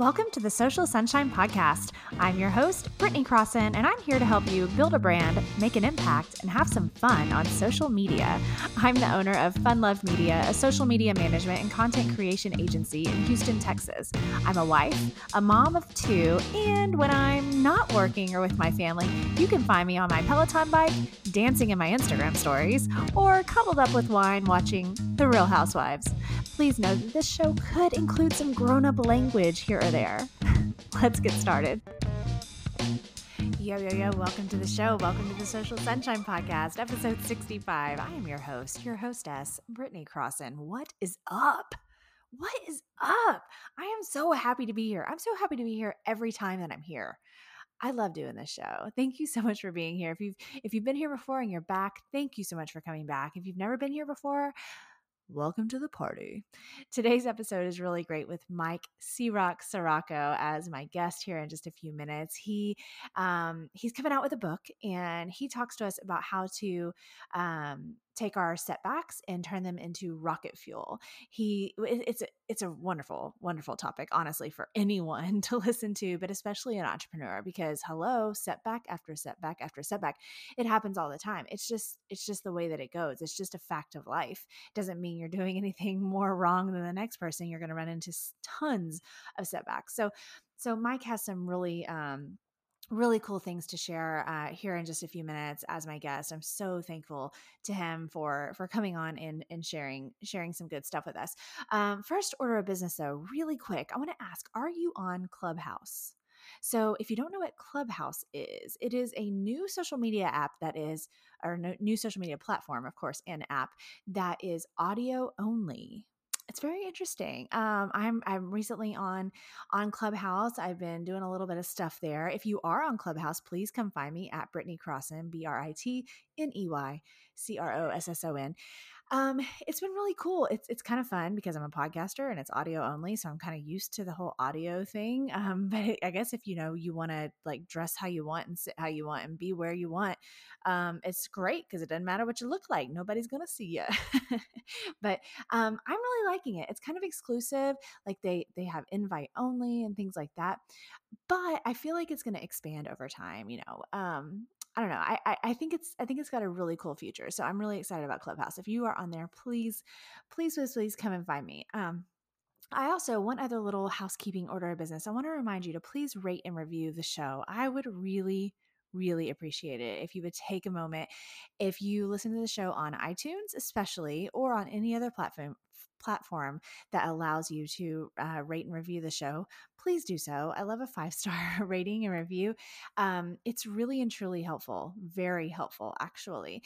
Welcome to the Social Sunshine Podcast. I'm your host, Britney Crosson, and I'm here to help you build a brand, make an impact, and have some fun on social media. I'm the owner of Fun Love Media, a social media management and content creation agency in Houston, Texas. I'm a wife, a mom of two, and when I'm not working or with my family, you can find me on my Peloton bike, dancing in my Instagram stories, or cuddled up with wine watching The Real Housewives. Please know that this show could include some grown up language here or there. Let's get started. Yo, yo, yo, welcome to the show. Welcome to the Social Sunshine Podcast, episode 65. I am your host, your hostess, Britney Crosson. What is up? What is up? I am so happy to be here. I'm so happy to be here every time that I'm here. I love doing this show. Thank you so much for being here. If you've if you've been here before and you're back, thank you so much for coming back. If you've never been here before, welcome to the party. Today's episode is really great with Mike Rock Ciorrocco as my guest here in just a few minutes. He um, he's coming out with a book and he talks to us about how to um, take our setbacks and turn them into rocket fuel. He it's a, it's a wonderful wonderful topic honestly for anyone to listen to, but especially an entrepreneur because hello, setback after setback after setback. It happens all the time. It's just it's just the way that it goes. It's just a fact of life. It doesn't mean you're doing anything more wrong than the next person. You're going to run into tons of setbacks. So so Mike has some really um really cool things to share uh, here in just a few minutes as my guest. I'm so thankful to him for for coming on and and sharing sharing some good stuff with us. Um, first order of business though, really quick, I want to ask: Are you on Clubhouse? So, if you don't know what Clubhouse is, it is a new social media app that is, or new social media platform, of course, and app that is audio only it's very interesting. Um, I'm I'm recently on on Clubhouse. I've been doing a little bit of stuff there. If you are on Clubhouse, please come find me at Britney Crosson, B R I T N E Y C R O S S O N. Um, it's been really cool. It's it's kind of fun because I'm a podcaster and it's audio only, so I'm kind of used to the whole audio thing. Um, but I guess if you know you want to like dress how you want and sit how you want and be where you want, um, it's great because it doesn't matter what you look like. Nobody's gonna see you. but um, I'm really liking it. It's kind of exclusive. Like they they have invite only and things like that. But I feel like it's gonna expand over time. You know, um, I don't know. I, I, I think it's I think it's got a really cool future. So I'm really excited about Clubhouse. If you are on there, please, please, please, please come and find me. Um, I also, one other little housekeeping order of business. I want to remind you to please rate and review the show. I would really, really appreciate it if you would take a moment. If you listen to the show on iTunes, especially, or on any other platform, platform that allows you to uh, rate and review the show, please do so. I love a five star rating and review. Um, it's really and truly helpful, very helpful, actually,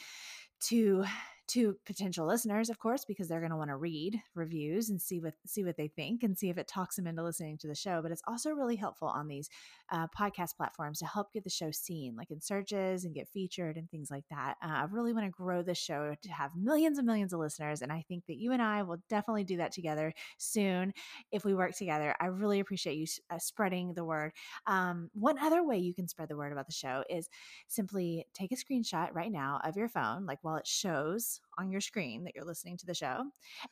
to to potential listeners, of course, because they're going to want to read reviews and see what see what they think and see if it talks them into listening to the show. But it's also really helpful on these uh, podcast platforms to help get the show seen, like in searches and get featured and things like that. Uh, I really want to grow the show to have millions and millions of listeners, and I think that you and I will definitely do that together soon if we work together. I really appreciate you uh, spreading the word. Um, one other way you can spread the word about the show is simply take a screenshot right now of your phone, like while it shows on your screen that you're listening to the show,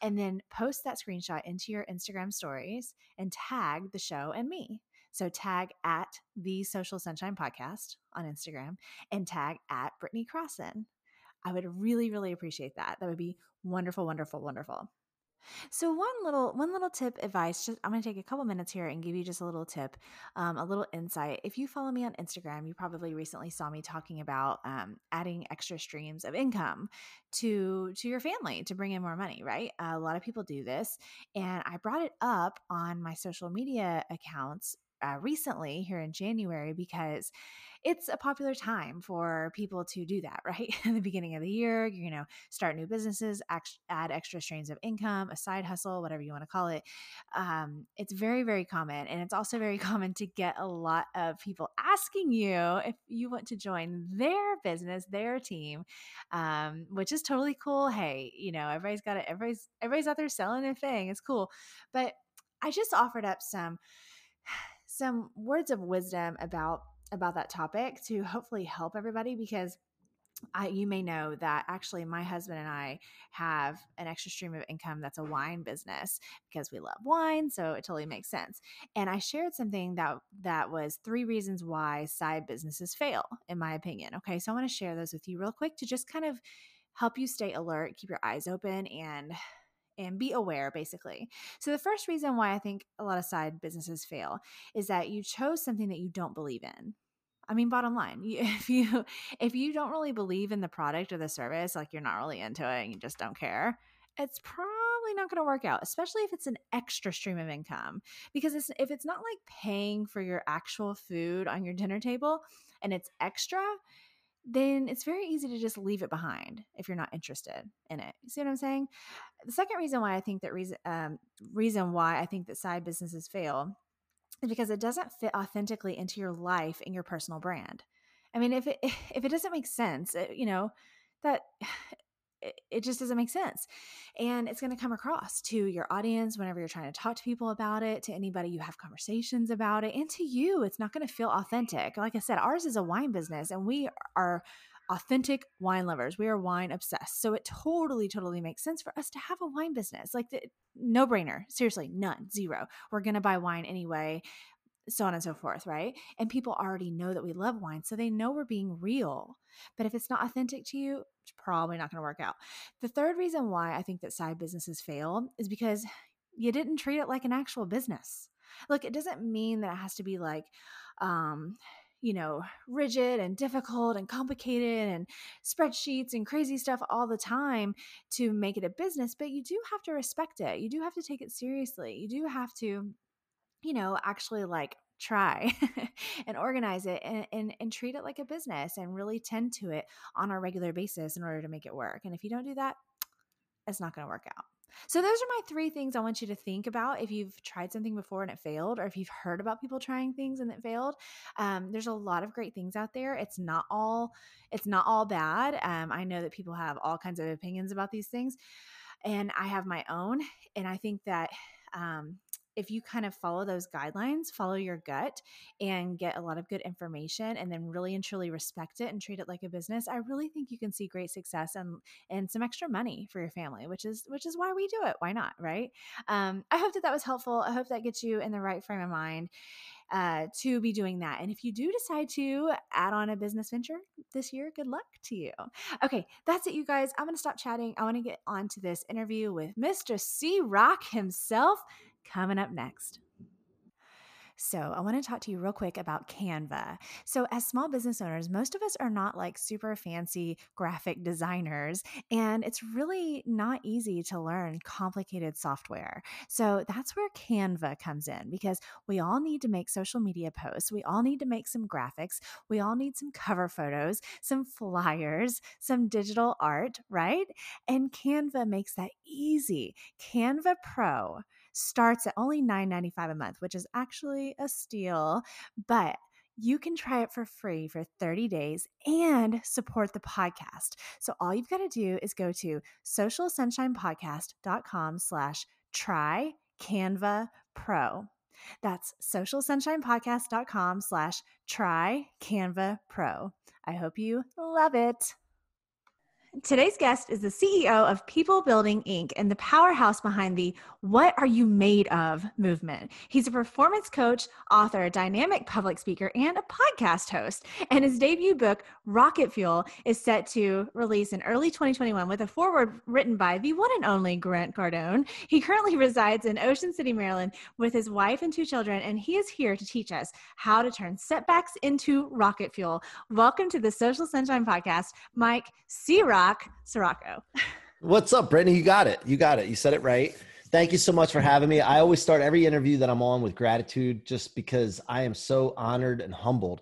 and then post that screenshot into your Instagram stories and tag the show and me. So tag at the Social Sunshine Podcast on Instagram and tag at Britney Crosson. I would really, really appreciate that. That would be wonderful, wonderful, wonderful. So one little one little tip advice. Just I'm going to take a couple minutes here and give you just a little tip, um, a little insight. If you follow me on Instagram, you probably recently saw me talking about um, adding extra streams of income to to your family to bring in more money. Right? A lot of people do this, and I brought it up on my social media accounts uh, recently here in January because it's a popular time for people to do that, right? in the beginning of the year, you know, start new businesses, add extra streams of income, a side hustle, whatever you want to call it. Um, it's very, very common. And it's also very common to get a lot of people asking you if you want to join their business, their team, um, which is totally cool. Hey, you know, everybody's got it. Everybody's, everybody's out there selling their thing. It's cool. But I just offered up some some words of wisdom about about that topic to hopefully help everybody because I, you may know that actually my husband and I have an extra stream of income that's a wine business because we love wine, so it totally makes sense. And I shared something that that was three reasons why side businesses fail, in my opinion. Okay, so I want to share those with you real quick to just kind of help you stay alert, keep your eyes open, and and be aware basically. So the first reason why I think a lot of side businesses fail is that you chose something that you don't believe in. I mean, bottom line, if you if you don't really believe in the product or the service, like you're not really into it and you just don't care, it's probably not going to work out, especially if it's an extra stream of income. Because it's, if it's not like paying for your actual food on your dinner table and it's extra, then it's very easy to just leave it behind if you're not interested in it. You see what I'm saying? The second reason why I think that reason um, reason why I think that side businesses fail is because it doesn't fit authentically into your life and your personal brand. I mean, if it if it doesn't make sense, it, you know, that it, it just doesn't make sense. And it's going to come across to your audience whenever you're trying to talk to people about it, to anybody you have conversations about it, and to you, it's not going to feel authentic. Like I said, ours is a wine business and we are authentic wine lovers. We are wine obsessed. So it totally, totally makes sense for us to have a wine business. Like, the, no brainer. Seriously, none, zero. We're going to buy wine anyway, so on and so forth, right? And people already know that we love wine. So they know we're being real. But if it's not authentic to you, it's probably not going to work out. The third reason why I think that side businesses fail is because you didn't treat it like an actual business. Look, it doesn't mean that it has to be like, um, you know, rigid and difficult and complicated and spreadsheets and crazy stuff all the time to make it a business, but you do have to respect it. You do have to take it seriously. You do have to, you know, actually like try and organize it and, and, and treat it like a business and really tend to it on a regular basis in order to make it work. And if you don't do that, it's not going to work out. So, those are my three things I want you to think about if you've tried something before and it failed, or if you've heard about people trying things and it failed. Um, there's a lot of great things out there. It's not all it's not all bad. Um, I know that people have all kinds of opinions about these things, and I have my own. And I think that um, if you kind of follow those guidelines, follow your gut and get a lot of good information and then really and truly respect it and treat it like a business, I really think you can see great success and and some extra money for your family, which is which is why we do it. Why not, right? Um, I hope that that was helpful. I hope that gets you in the right frame of mind uh, to be doing that. And if you do decide to add on a business venture this year, good luck to you. Okay, that's it, you guys. I'm going to stop chatting. I want to get on to this interview with Mr. C-Roc himself coming up next. So, I want to talk to you real quick about Canva. So, as small business owners, most of us are not like super fancy graphic designers, and it's really not easy to learn complicated software. So, that's where Canva comes in because we all need to make social media posts, we all need to make some graphics, we all need some cover photos, some flyers, some digital art, right? And Canva makes that easy. Canva Pro starts at only $9.95 a month, which is actually a steal. But you can try it for free for 30 days and support the podcast. So all you've got to do is go to socialsunshinepodcast.com slash try Canva Pro. That's socialsunshinepodcast.com slash try Canva Pro. I hope you love it. Today's guest is the CEO of People Building Inc. and the powerhouse behind the What Are You Made Of movement. He's a performance coach, author, dynamic public speaker, and a podcast host. And his debut book, Rocket Fuel, is set to release in early 2021 with a foreword written by the one and only Grant Cardone. He currently resides in Ocean City, Maryland with his wife and two children, and he is here to teach us how to turn setbacks into rocket fuel. Welcome to the Social Sunshine Podcast, Mike C. Rock Ciorrocco. What's up, Britney? You got it. You got it. You said it right. Thank you so much for having me. I always start every interview that I'm on with gratitude just because I am so honored and humbled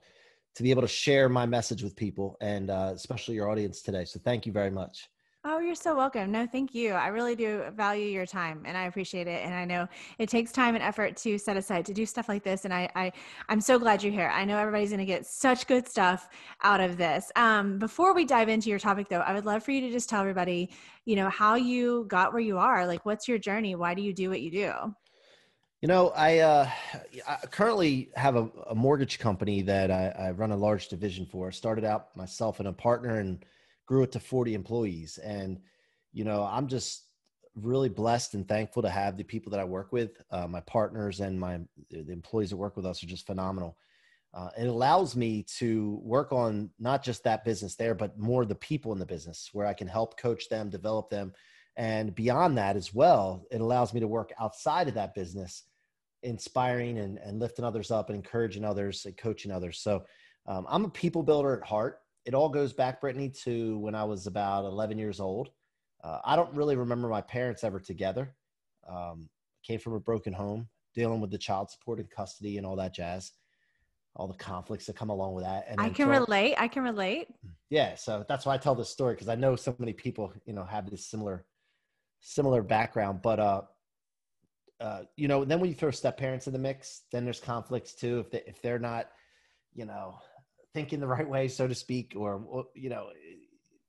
to be able to share my message with people and uh, especially your audience today. So thank you very much. Oh, you're so welcome. No, thank you. I really do value your time and I appreciate it. And I know it takes time and effort to set aside to do stuff like this. And I, I I'm so glad you're here. I know everybody's going to get such good stuff out of this. Um, before we dive into your topic though, I would love for you to just tell everybody, you know, how you got where you are. Like, what's your journey? Why do you do what you do? You know, I, uh, I currently have a, a mortgage company that I, I, run a large division for. I started out myself and a partner and grew it to 40 employees. And, you know, I'm just really blessed and thankful to have the people that I work with. Uh, my partners and my the employees that work with us are just phenomenal. Uh, it allows me to work on not just that business there, but more the people in the business where I can help coach them, develop them. And beyond that as well, it allows me to work outside of that business, inspiring and, and lifting others up and encouraging others and coaching others. So um, I'm a people builder at heart. It all goes back, Britney, to when I was about 11 years old. Uh, I don't really remember my parents ever together. Um, came from a broken home, dealing with the child support and custody and all that jazz all the conflicts that come along with that. And I can relate. I can relate. Yeah, so that's why I tell this story because I know so many people, you know, have this similar similar background. But uh, uh, you know, then when you throw step parents in the mix, then there's conflicts too. If they if they're not, you know, thinking the right way, so to speak, or you know,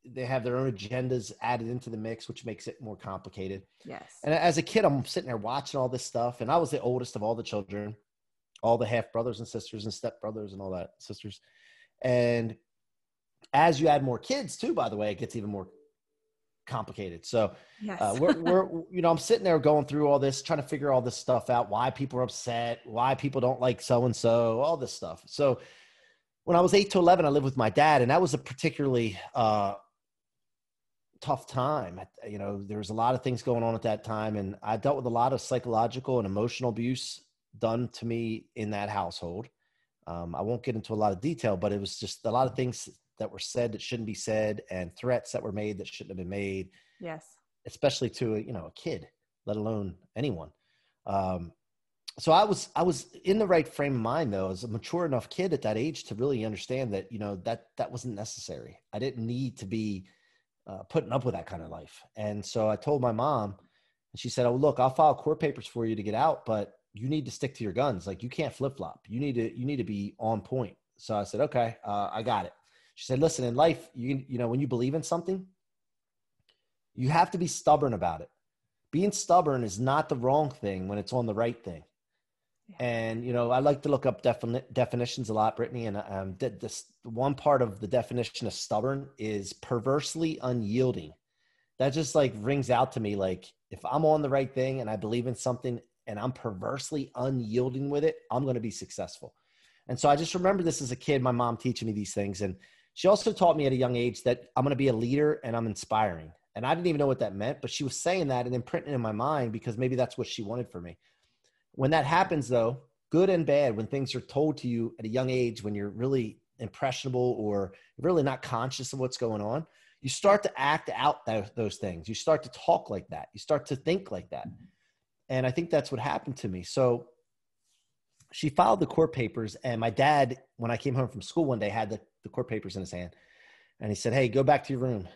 they have their own agendas added into the mix, which makes it more complicated. Yes. And as a kid, I'm sitting there watching all this stuff, and I was the oldest of all the children all the half brothers and sisters and step brothers and all that sisters. And as you add more kids too, by the way, it gets even more complicated. So uh, yes. uh, we're, we're, you know, I'm sitting there going through all this, trying to figure all this stuff out, why people are upset, why people don't like so-and-so, all this stuff. So when I was eight to 11, I lived with my dad and that was a particularly, uh, tough time. You know, there was a lot of things going on at that time and I dealt with a lot of psychological and emotional abuse done to me in that household. Um, I won't get into a lot of detail, but it was just a lot of things that were said that shouldn't be said, and threats that were made that shouldn't have been made. Yes, especially to a, you know a kid, let alone anyone. Um, so I was I was in the right frame of mind though, as a mature enough kid at that age to really understand that you know that that wasn't necessary. I didn't need to be uh, putting up with that kind of life, and so I told my mom, and she said, "Oh look, I'll file court papers for you to get out, but you need to stick to your guns. Like you can't flip flop. You need to you need to be on point. So I said, okay, uh, I got it. She said, listen, in life, you you know when you believe in something, you have to be stubborn about it. Being stubborn is not the wrong thing when it's on the right thing. And you know, I like to look up defini- definitions a lot, Britney. And um, this one part of the definition of stubborn is perversely unyielding. That just like rings out to me. Like if I'm on the right thing and I believe in something, and I'm perversely unyielding with it, I'm going to be successful. And so I just remember this as a kid, my mom teaching me these things. And she also taught me at a young age that I'm going to be a leader and I'm inspiring. And I didn't even know what that meant, but she was saying that and imprinting in my mind because maybe that's what she wanted for me. When that happens, though, good and bad, when things are told to you at a young age, when you're really impressionable or really not conscious of what's going on, you start to act out those things. You start to talk like that. You start to think like that. And I think that's what happened to me. So she filed the court papers, and my dad, when I came home from school one day, had the, the court papers in his hand. And he said, Hey, go back to your room.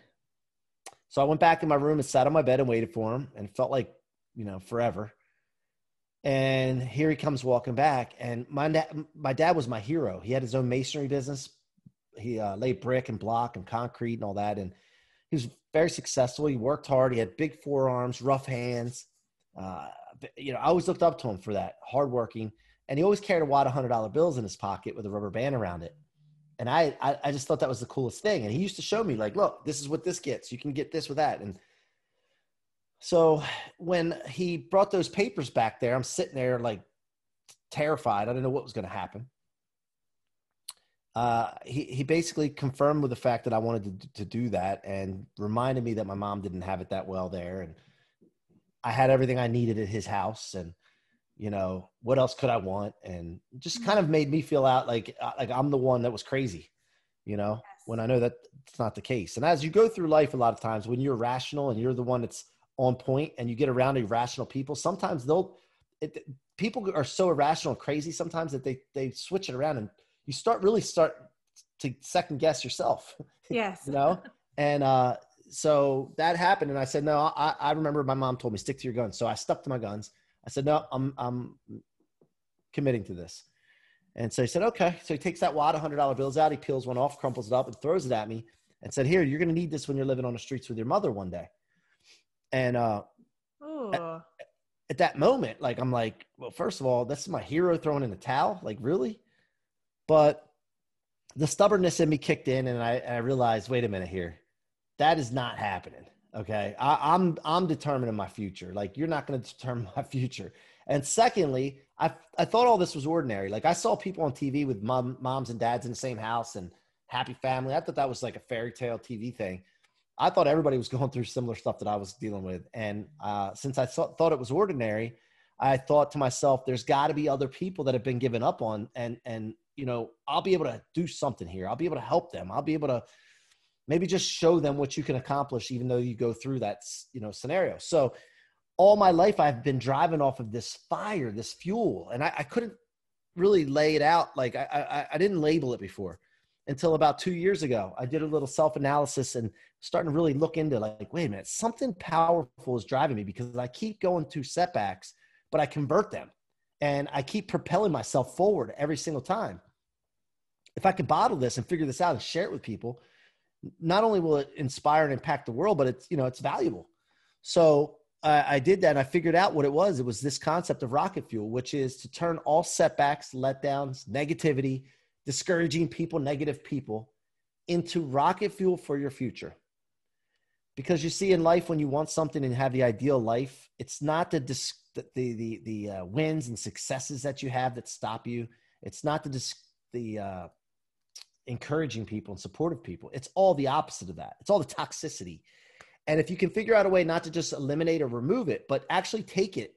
So I went back in my room and sat on my bed and waited for him and felt like, you know, forever. And here he comes walking back. And my, dad, my dad was my hero. He had his own masonry business. He uh, laid brick and block and concrete and all that. And he was very successful. He worked hard. He had big forearms, rough hands. Uh, you know, I always looked up to him for that, hardworking, and he always carried a wad of hundred dollar bills in his pocket with a rubber band around it. And I, I, I just thought that was the coolest thing. And he used to show me, like, look, this is what this gets. You can get this with that. And so when he brought those papers back there, I'm sitting there like terrified. I didn't know what was going to happen. Uh, he, he basically confirmed with the fact that I wanted to, to do that and reminded me that my mom didn't have it that well there. And I had everything I needed at his house, and you know what else could I want? And just kind of made me feel out like uh, like I'm the one that was crazy, you know. Yes. When I know that it's not the case. And as you go through life, a lot of times when you're rational and you're the one that's on point, and you get around irrational people, sometimes they'll it, people are so irrational and crazy sometimes that they they switch it around and you start really start to second guess yourself. Yes. you know? And uh so that happened, and I said, no. I, I remember my mom told me stick to your guns, so I stuck to my guns. I said, no, I'm I'm committing to this. And so he said, okay. So he takes that wad of hundred dollar bills out, he peels one off, crumples it up, and throws it at me, and said, here, you're going to need this when you're living on the streets with your mother one day. And uh, at, at that moment, like I'm like, well, first of all, this is my hero throwing in the towel, like really, but the stubbornness in me kicked in, and I, I realized, wait a minute here that is not happening. Okay. I, I'm I'm determining my future. Like you're not going to determine my future. And secondly, I I thought all this was ordinary. Like I saw people on TV with mom, moms and dads in the same house and happy family. I thought that was like a fairy tale TV thing. I thought everybody was going through similar stuff that I was dealing with. And uh, since I th- thought it was ordinary, I thought to myself, there's got to be other people that have been given up on, and and you know, I'll be able to do something here. I'll be able to help them. I'll be able to maybe just show them what you can accomplish, even though you go through that you know scenario. So all my life, I've been driving off of this fire, this fuel, and I, I couldn't really lay it out. Like I, I I didn't label it before until about two years ago. I did a little self analysis and starting to really look into like, wait a minute, something powerful is driving me because I keep going through setbacks, but I convert them and I keep propelling myself forward every single time. If I could bottle this and figure this out and share it with people, not only will it inspire and impact the world, but it's, you know, it's valuable. So uh, I did that and I figured out what it was. It was this concept of rocket fuel, which is to turn all setbacks, letdowns, negativity, discouraging people, negative people, into rocket fuel for your future. Because you see, in life, when you want something and have the ideal life, it's not the dis- the the the uh, wins and successes that you have that stop you. It's not the dis- the uh, encouraging people and supportive people. It's all the opposite of that. It's all the toxicity. And if you can figure out a way not to just eliminate or remove it, but actually take it,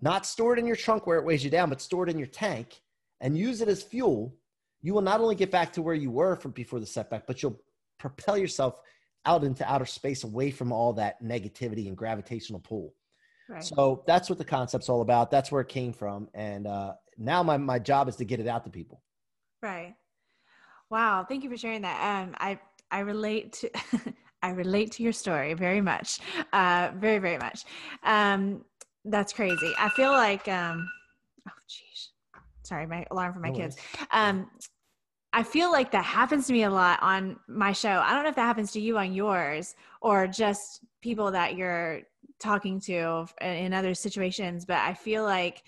not store it in your trunk where it weighs you down, but store it in your tank and use it as fuel, you will not only get back to where you were from before the setback, but you'll propel yourself out into outer space away from all that negativity and gravitational pull. Right. So that's what the concept's all about. That's where it came from. And uh, now my, my job is to get it out to people. Right. Wow. Thank you for sharing that. Um, I, I relate to, I relate to your story very much. Uh, very, very much. Um, that's crazy. I feel like, um, oh geez, sorry, my alarm for my no kids. Um, I feel like that happens to me a lot on my show. I don't know if that happens to you on yours or just people that you're talking to in other situations, but I feel like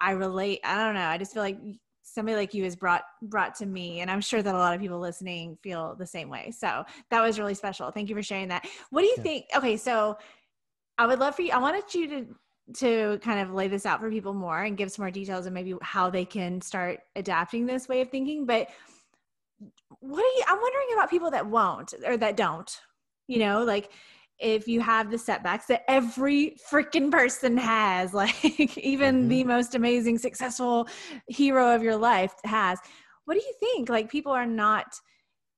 I relate. I don't know. I just feel like somebody like you is brought brought to me and i'm sure that a lot of people listening feel the same way so that was really special thank you for sharing that what do you yeah. think okay so i would love for you i wanted you to to kind of lay this out for people more and give some more details and maybe how they can start adapting this way of thinking but what are you i'm wondering about people that won't or that don't you know like if you have the setbacks that every freaking person has like even mm-hmm. the most amazing successful hero of your life has what do you think? Like people are not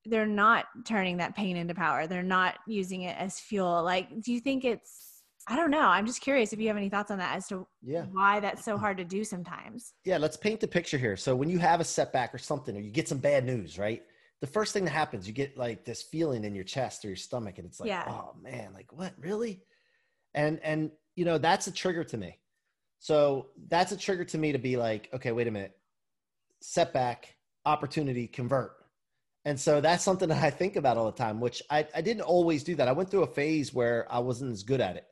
they're not turning that pain into power. They're not using it as fuel. Like do you think it's I don't know. I'm just curious if you have any thoughts on that as to yeah. why that's so hard to do sometimes. Yeah, let's paint the picture here. So when you have a setback or something, or you get some bad news, right? The first thing that happens, you get like this feeling in your chest or your stomach, and it's like, yeah. oh man, like what, really? And and you know that's a trigger to me. So that's a trigger to me to be like, okay, wait a minute, setback, opportunity, convert. And so that's something that I think about all the time, which I, I didn't always do that. I went through a phase where I wasn't as good at it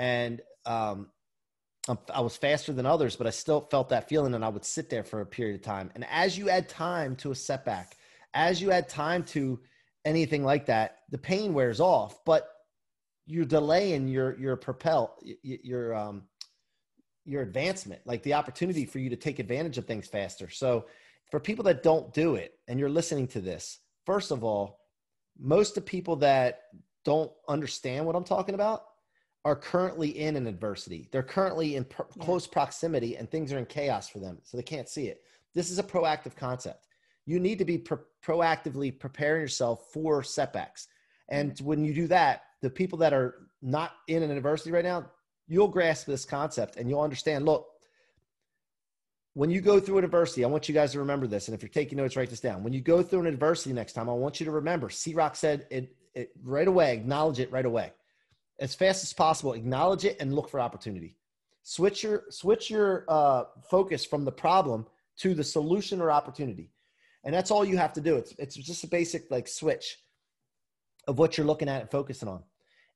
and um, I was faster than others, but I still felt that feeling, and I would sit there for a period of time. And as you add time to a setback, as you add time to anything like that, the pain wears off, but you're delaying your your propel your um your advancement, like the opportunity for you to take advantage of things faster. So, for people that don't do it, and you're listening to this, first of all, most of people that don't understand what I'm talking about are currently in an adversity. They're currently in yeah. close proximity and things are in chaos for them, so they can't see it. This is a proactive concept. You need to be pro- proactively preparing yourself for setbacks. And mm-hmm. when you do that, the people that are not in an adversity right now, you'll grasp this concept and you'll understand look, when you go through an adversity, I want you guys to remember this. And if you're taking notes, write this down. When you go through an adversity next time, I want you to remember C-Roc said it, it right away, acknowledge it right away as fast as possible. Acknowledge it and look for opportunity. Switch your switch your uh, focus from the problem to the solution or opportunity, and that's all you have to do. It's it's just a basic like switch of what you're looking at and focusing on.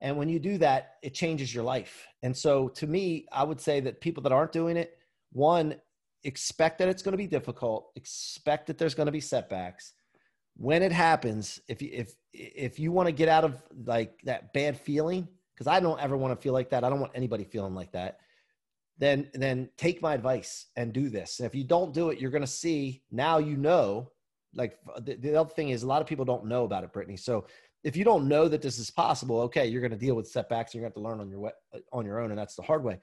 And when you do that, it changes your life. And so to me, I would say that people that aren't doing it, one, expect that it's going to be difficult, expect that there's going to be setbacks, when it happens, if you, if, if you want to get out of like that bad feeling, because I don't ever want to feel like that. I don't want anybody feeling like that. Then, then take my advice and do this. And if you don't do it, you're going to see now, you know, like the, the other thing is a lot of people don't know about it, Britney. So if you don't know that this is possible, okay, you're going to deal with setbacks. You're going to have to learn on your way, uh, on your own, and that's the hard way.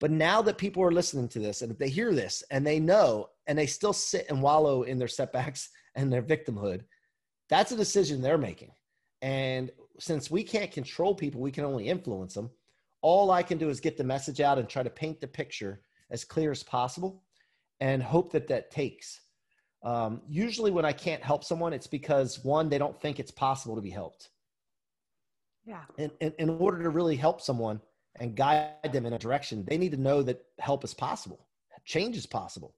But now that people are listening to this, and if they hear this and they know, and they still sit and wallow in their setbacks and their victimhood, that's a decision they're making. And since we can't control people, we can only influence them. All I can do is get the message out and try to paint the picture as clear as possible and hope that that takes. Um, usually, when I can't help someone, it's because one, they don't think it's possible to be helped. Yeah. And in, in order to really help someone and guide them in a direction, they need to know that help is possible, change is possible.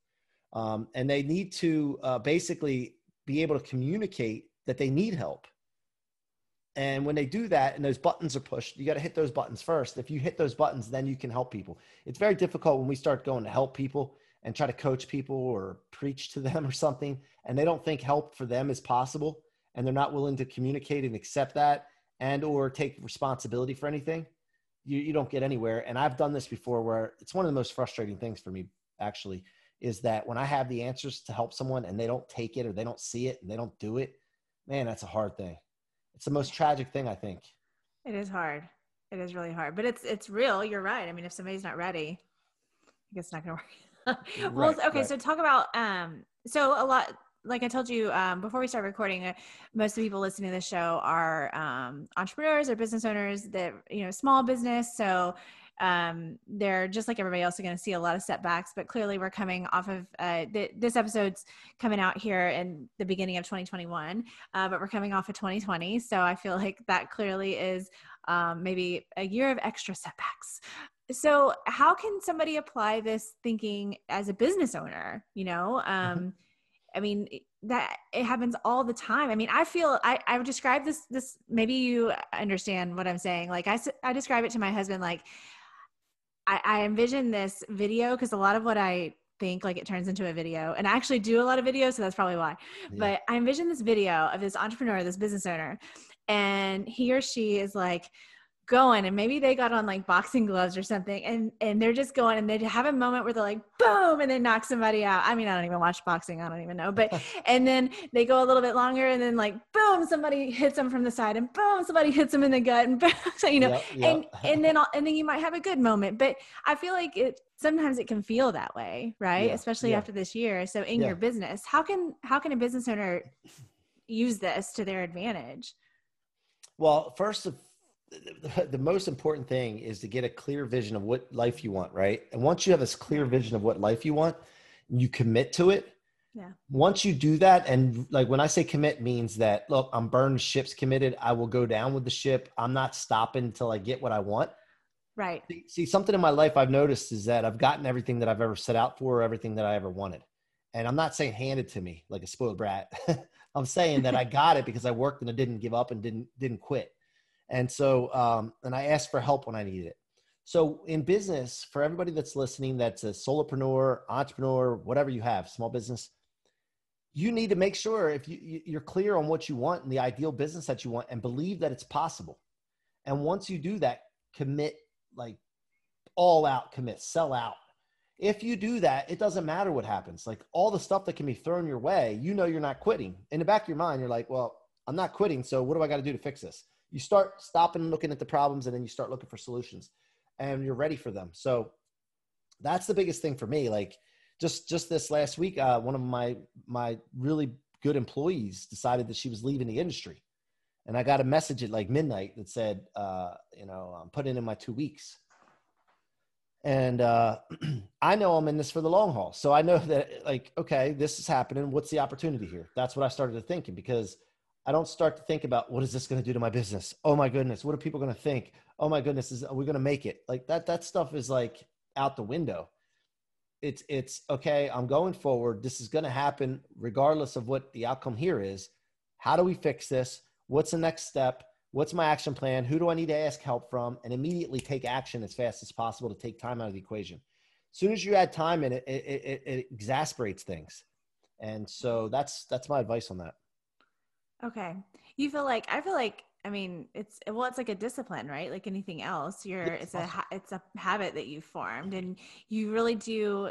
Um, and they need to uh, basically be able to communicate that they need help. And when they do that and those buttons are pushed, you got to hit those buttons first. If you hit those buttons, then you can help people. It's very difficult when we start going to help people and try to coach people or preach to them or something, and they don't think help for them is possible, and they're not willing to communicate and accept that and or take responsibility for anything. You, you don't get anywhere. And I've done this before where it's one of the most frustrating things for me, actually, is that when I have the answers to help someone and they don't take it or they don't see it and they don't do it, man, that's a hard thing. It's the most tragic thing, I think. It is hard. It is really hard, but it's it's real. You're right. I mean, if somebody's not ready, I guess it's not going to work. well, right, okay. Right. So talk about um. So a lot, like I told you um, before we start recording, uh, most of the people listening to this show are um, entrepreneurs or business owners that you know small business. So um, they're just like everybody else are going to see a lot of setbacks but clearly we're coming off of uh, th- this episode's coming out here in the beginning of 2021 uh, but we're coming off of 2020 so i feel like that clearly is um, maybe a year of extra setbacks so how can somebody apply this thinking as a business owner you know mm-hmm. um. I mean that it happens all the time. I mean, I feel I I describe this this maybe you understand what I'm saying. Like I I describe it to my husband like I, I envision this video because a lot of what I think like it turns into a video and I actually do a lot of videos so that's probably why yeah. but i envision this video of this entrepreneur this business owner and he or she is like going and maybe they got on like boxing gloves or something and and they're just going and they have a moment where they're like boom and they knock somebody out i mean i don't even watch boxing i don't even know but and then they go a little bit longer and then like boom somebody hits them from the side and boom somebody hits them in the gut and boom, so you know yep, yep. and and then and then you might have a good moment but i feel like it sometimes it can feel that way right yeah, especially yeah. after this year so in yeah. your business how can how can a business owner use this to their advantage well first the, the most important thing is to get a clear vision of what life you want, right? And once you have this clear vision of what life you want, you commit to it. Yeah. Once you do that, and like when I say commit means that look, I'm burned ships committed. I will go down with the ship. I'm not stopping until I get what I want. Right. See, see, something in my life I've noticed is that I've gotten everything that I've ever set out for, everything that I ever wanted. And I'm not saying handed to me like a spoiled brat. I'm saying that I got it because I worked and I didn't give up and didn't didn't quit. And so, um, and I ask for help when I need it. So in business, for everybody that's listening, that's a solopreneur, entrepreneur, whatever you have, small business, you need to make sure if you, you're clear on what you want and the ideal business that you want and believe that it's possible. And once you do that, commit like all out commit, sell out. If you do that, it doesn't matter what happens. Like all the stuff that can be thrown your way, you know you're not quitting. In the back of your mind, you're like, well, I'm not quitting. So what do I got to do to fix this? You start stopping looking at the problems and then you start looking for solutions and you're ready for them. So that's the biggest thing for me. Like just just this last week uh, one of my my really good employees decided that she was leaving the industry. And i got a message at like midnight that said uh, you know i'm putting in my two weeks. And uh, i know i'm in this for the long haul. So i know that like okay this is happening. What's the opportunity here? That's what i started to thinking because I don't start to think about what is this going to do to my business? Oh my goodness, what are people going to think? Oh my goodness, is are we going to make it? Like that that stuff is like out the window. It's it's okay, I'm going forward. This is going to happen regardless of what the outcome here is. How do we fix this? What's the next step? What's my action plan? Who do I need to ask help from? And immediately take action as fast as possible to take time out of the equation. As soon as you add time in it, it, it, it exasperates things. And so that's that's my advice on that. Okay. You feel like I feel like I mean it's well it's like a discipline, right? Like anything else. You're it's a it's a habit that you formed and you really do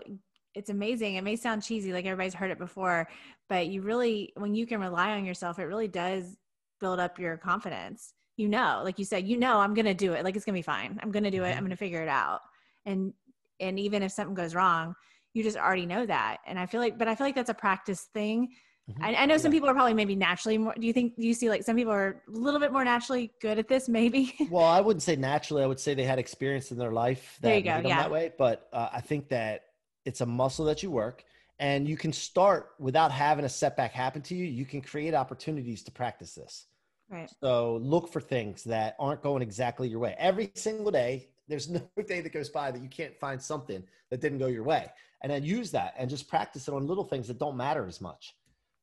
it's amazing. It may sound cheesy like everybody's heard it before, but you really when you can rely on yourself, it really does build up your confidence. You know, like you said, you know I'm going to do it. Like it's going to be fine. I'm going to do it. I'm mm-hmm. going to figure it out. And and even if something goes wrong, you just already know that. And I feel like but I feel like that's a practice thing Mm-hmm. I, I, know some people are probably maybe naturally more. Do you think? Do you see like some people are a little bit more naturally good at this? Maybe. well, I wouldn't say naturally. I would say they had experience in their life that there you go, yeah. that way. But uh, I think that it's a muscle that you work, and you can start without having a setback happen to you. You can create opportunities to practice this. Right. So look for things that aren't going exactly your way every single day. There's no day that goes by that you can't find something that didn't go your way, and then use that and just practice it on little things that don't matter as much.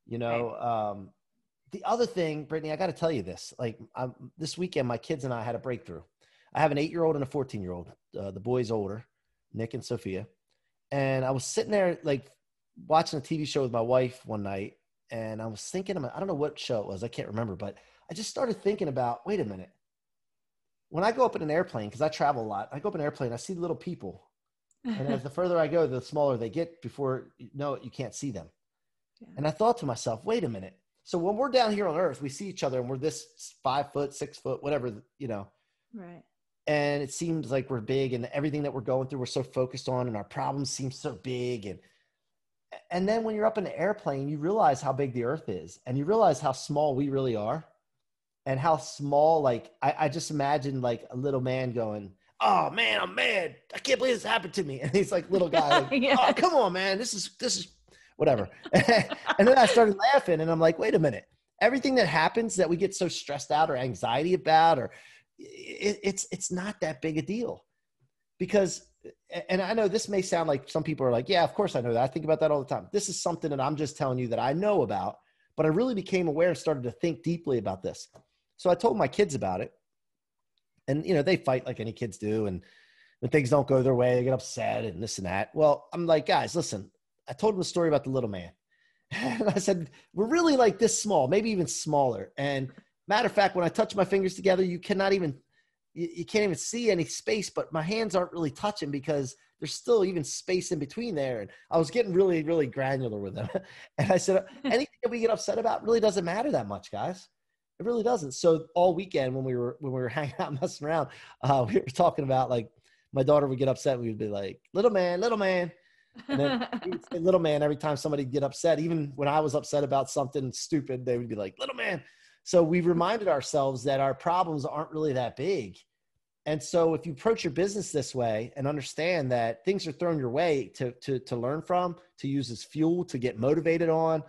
You know, right. um, the other thing, Britney, I got to tell you this. Like I'm, this weekend, my kids and I had a breakthrough. I have an eight-year-old and a fourteen-year-old. Uh, the boy's older, Nick and Sophia, and I was sitting there like watching a TV show with my wife one night, and I was thinking, I don't know what show it was, I can't remember, but I just started thinking about, wait a minute. When I go up in an airplane, because I travel a lot, I go up in an airplane, I see little people, and as the further I go, the smaller they get. Before you know it, you can't see them. Yeah. And I thought to myself, wait a minute. So when we're down here on earth, we see each other and we're this five foot, six foot, whatever, you know. Right. And it seems like we're big and everything that we're going through, we're so focused on and our problems seem so big. And and then when you're up in the airplane, you realize how big the earth is and you realize how small we really are and how small, like I, I just imagine like a little man going, Oh man, oh, I'm mad. I can't believe this happened to me. And he's like little guy, like, yeah. oh come on, man. This is this is whatever. and then I started laughing and I'm like, wait a minute. Everything that happens that we get so stressed out or anxiety about, or it, it's, it's not that big a deal because, and I know this may sound like some people are like, yeah, of course I know that. I think about that all the time. This is something that I'm just telling you that I know about, but I really became aware and started to think deeply about this. So I told my kids about it and, you know, they fight like any kids do. And, when things don't go their way, they get upset and this and that. Well, I'm like, guys, listen, I told him a story about the little man. And I said, We're really like this small, maybe even smaller. And matter of fact, when I touch my fingers together, you cannot even, you, you can't even see any space, but my hands aren't really touching because there's still even space in between there. And I was getting really, really granular with them. And I said, Anything that we get upset about really doesn't matter that much, guys. It really doesn't. So all weekend when we were when we were hanging out messing around, uh, we were talking about like my daughter would get upset. We would be like, "Little man, little man," And then say little man every time somebody get upset. Even when I was upset about something stupid, they would be like, little man. So we reminded ourselves that our problems aren't really that big. And so if you approach your business this way and understand that things are thrown your way to, to, to learn from, to use as fuel, to get motivated on,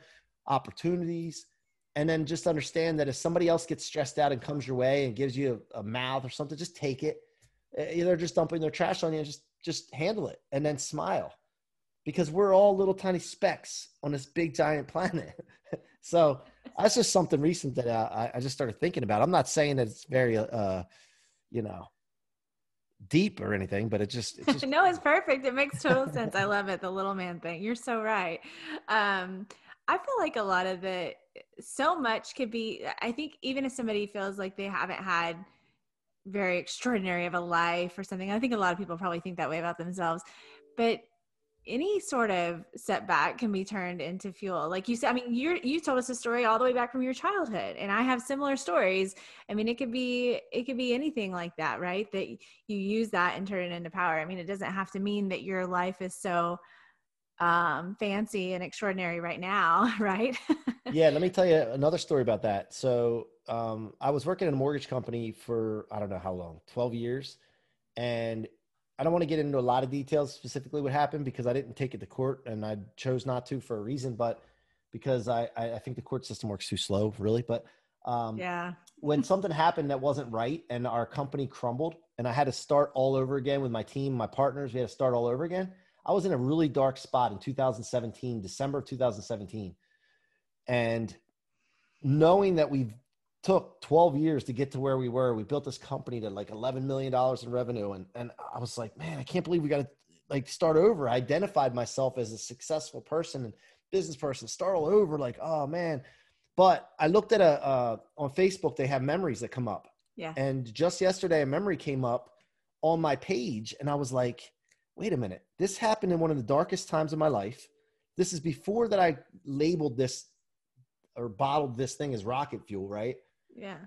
opportunities, and then just understand that if somebody else gets stressed out and comes your way and gives you a, a mouth or something, just take it. Eh, eh, they're just dumping their trash on you, just just handle it and then smile because we're all little tiny specks on this big giant planet. so that's just something recent that I, I, just started thinking about. I'm not saying that it's very, uh, you know, deep or anything, but it just, it just no, it's perfect. It makes total sense. I love it. The little man thing. You're so right. Um, I feel like a lot of it, so much could be, I think even if somebody feels like they haven't had very extraordinary of a life or something, I think a lot of people probably think that way about themselves, but any sort of setback can be turned into fuel. Like you said i mean you you told us a story all the way back from your childhood and i have similar stories. I mean it could be it could be anything like that right? That you use that and turn it into power. I mean it doesn't have to mean that your life is so um fancy and extraordinary right now right? Yeah let me tell you another story about that. So um i was working in a mortgage company for i don't know how long 12 years and I don't want to get into a lot of details specifically what happened because I didn't take it to court and I chose not to for a reason, but because I, I think the court system works too slow, really. But um, yeah, when something happened that wasn't right and our company crumbled and I had to start all over again with my team, my partners, we had to start all over again. I was in a really dark spot in 2017, December of 2017. And knowing that we've took 12 years to get to where we were. We built this company to like 11 million dollars in revenue, and and I was like, man, I can't believe we got to like start over. I identified myself as a successful person and business person, start all over. Like, oh man, But I looked at a uh, on Facebook. They have memories that come up. Yeah. And just yesterday, a memory came up on my page, and I was like, "Wait a minute! This happened in one of the darkest times of my life. This is before that I labeled this or bottled this thing as rocket fuel, right? Yeah.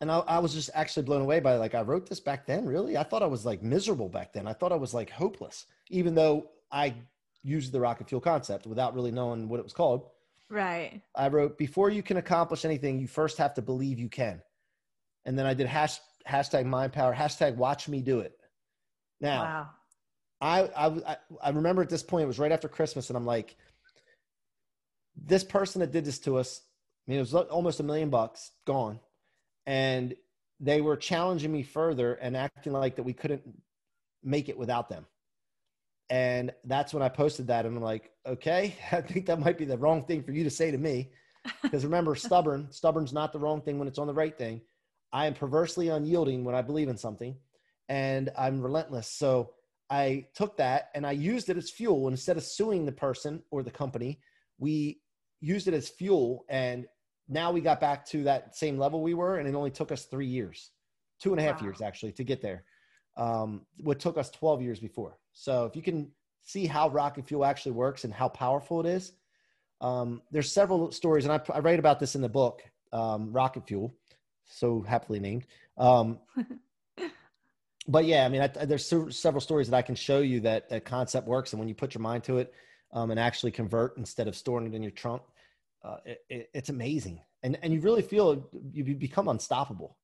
And I, I was just actually blown away by like I wrote this back then. Really, I thought I was like miserable back then. I thought I was like hopeless, even though I used the rocket fuel concept without really knowing what it was called. Right. I wrote, before you can accomplish anything, you first have to believe you can. And then I did hash, hashtag mind power, hashtag watch me do it. Now, wow. I, I, I remember at this point, it was right after Christmas, and I'm like, this person that did this to us, I mean, it was almost a million bucks gone. And they were challenging me further and acting like that we couldn't make it without them. And that's when I posted that. And I'm like, okay, I think that might be the wrong thing for you to say to me. Because remember, stubborn, stubborn's not the wrong thing when it's on the right thing. I am perversely unyielding when I believe in something, and I'm relentless. So I took that and I used it as fuel. Instead of suing the person or the company, we used it as fuel. And now we got back to that same level we were. And it only took us three years, two and a half wow. years actually, to get there. Um, what took us 12 years before. So if you can see how rocket fuel actually works and how powerful it is, um, there's several stories, and I, I, write about this in the book, um, Rocket Fuel, so happily named. Um, but yeah, I mean, I, there's several stories that I can show you that that concept works, and when you put your mind to it um, and actually convert instead of storing it in your trunk, uh, it, it, it's amazing, and and you really feel you become unstoppable.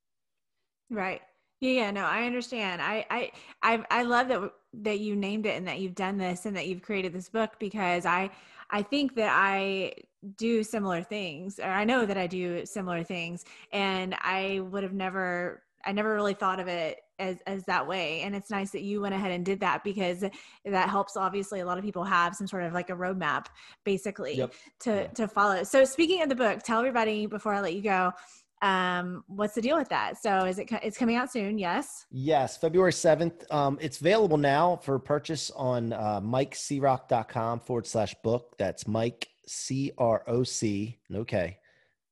Right. Yeah, no, I understand. I, I, I, I love that that you named it and that you've done this and that you've created this book because I, I think that I do similar things, or I know that I do similar things, and I would have never, I never really thought of it as as that way. And it's nice that you went ahead and did that because that helps. Obviously, a lot of people have some sort of like a roadmap, basically, yep. to yeah. to follow. So, speaking of the book, tell everybody before I let you go um what's the deal with that so is it it's coming out soon yes yes february 7th um it's available now for purchase on uh mikecroc.com forward slash book that's mike c-r-o-c okay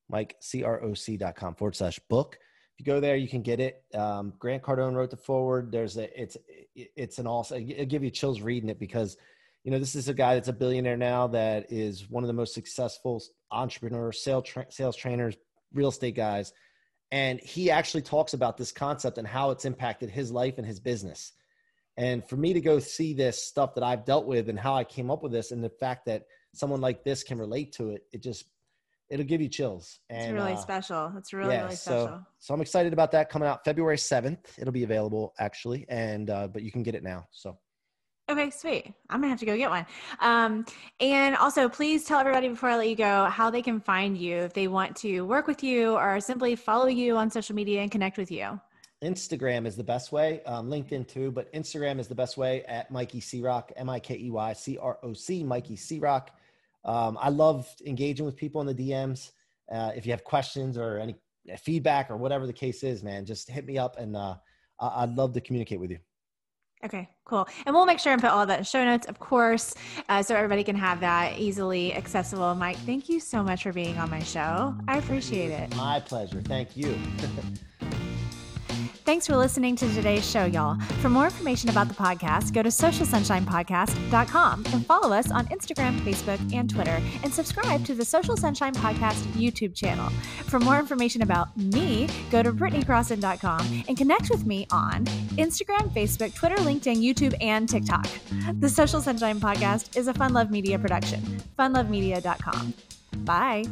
mike c-r-o-c.com forward slash book you go there you can get it um grant cardone wrote the forward there's a it's it's an also it'll give you chills reading it because you know this is a guy that's a billionaire now that is one of the most successful entrepreneurs sales tra- sales trainers real estate guys. And he actually talks about this concept and how it's impacted his life and his business. And for me to go see this stuff that I've dealt with and how I came up with this and the fact that someone like this can relate to it, it just it'll give you chills. And, it's really uh, special. It's really, yeah, really special. So, so I'm excited about that coming out February 7th. It'll be available actually. And uh, but you can get it now. So Okay, sweet. I'm gonna have to go get one. Um, and also, please tell everybody before I let you go how they can find you if they want to work with you or simply follow you on social media and connect with you. Instagram is the best way. Um, LinkedIn too, but Instagram is the best way at Mikey C Roc, M I K E Y C R O C, Mikey C Roc. Um, I love engaging with people in the DMs. Uh, if you have questions or any feedback or whatever the case is, man, just hit me up and uh, I'd love to communicate with you. Okay, cool. And we'll make sure and put all that in show notes, of course, uh, so everybody can have that easily accessible. Mike, thank you so much for being on my show. I appreciate it. My pleasure. Thank you. Thanks for listening to today's show, y'all. For more information about the podcast, go to socialsunshinepodcast.com and follow us on Instagram, Facebook, and Twitter, and subscribe to the Social Sunshine Podcast YouTube channel. For more information about me, go to BritneyCrosson.com and connect with me on Instagram, Facebook, Twitter, LinkedIn, YouTube, and TikTok. The Social Sunshine Podcast is a Fun Love Media production. FunLoveMedia.com. Bye.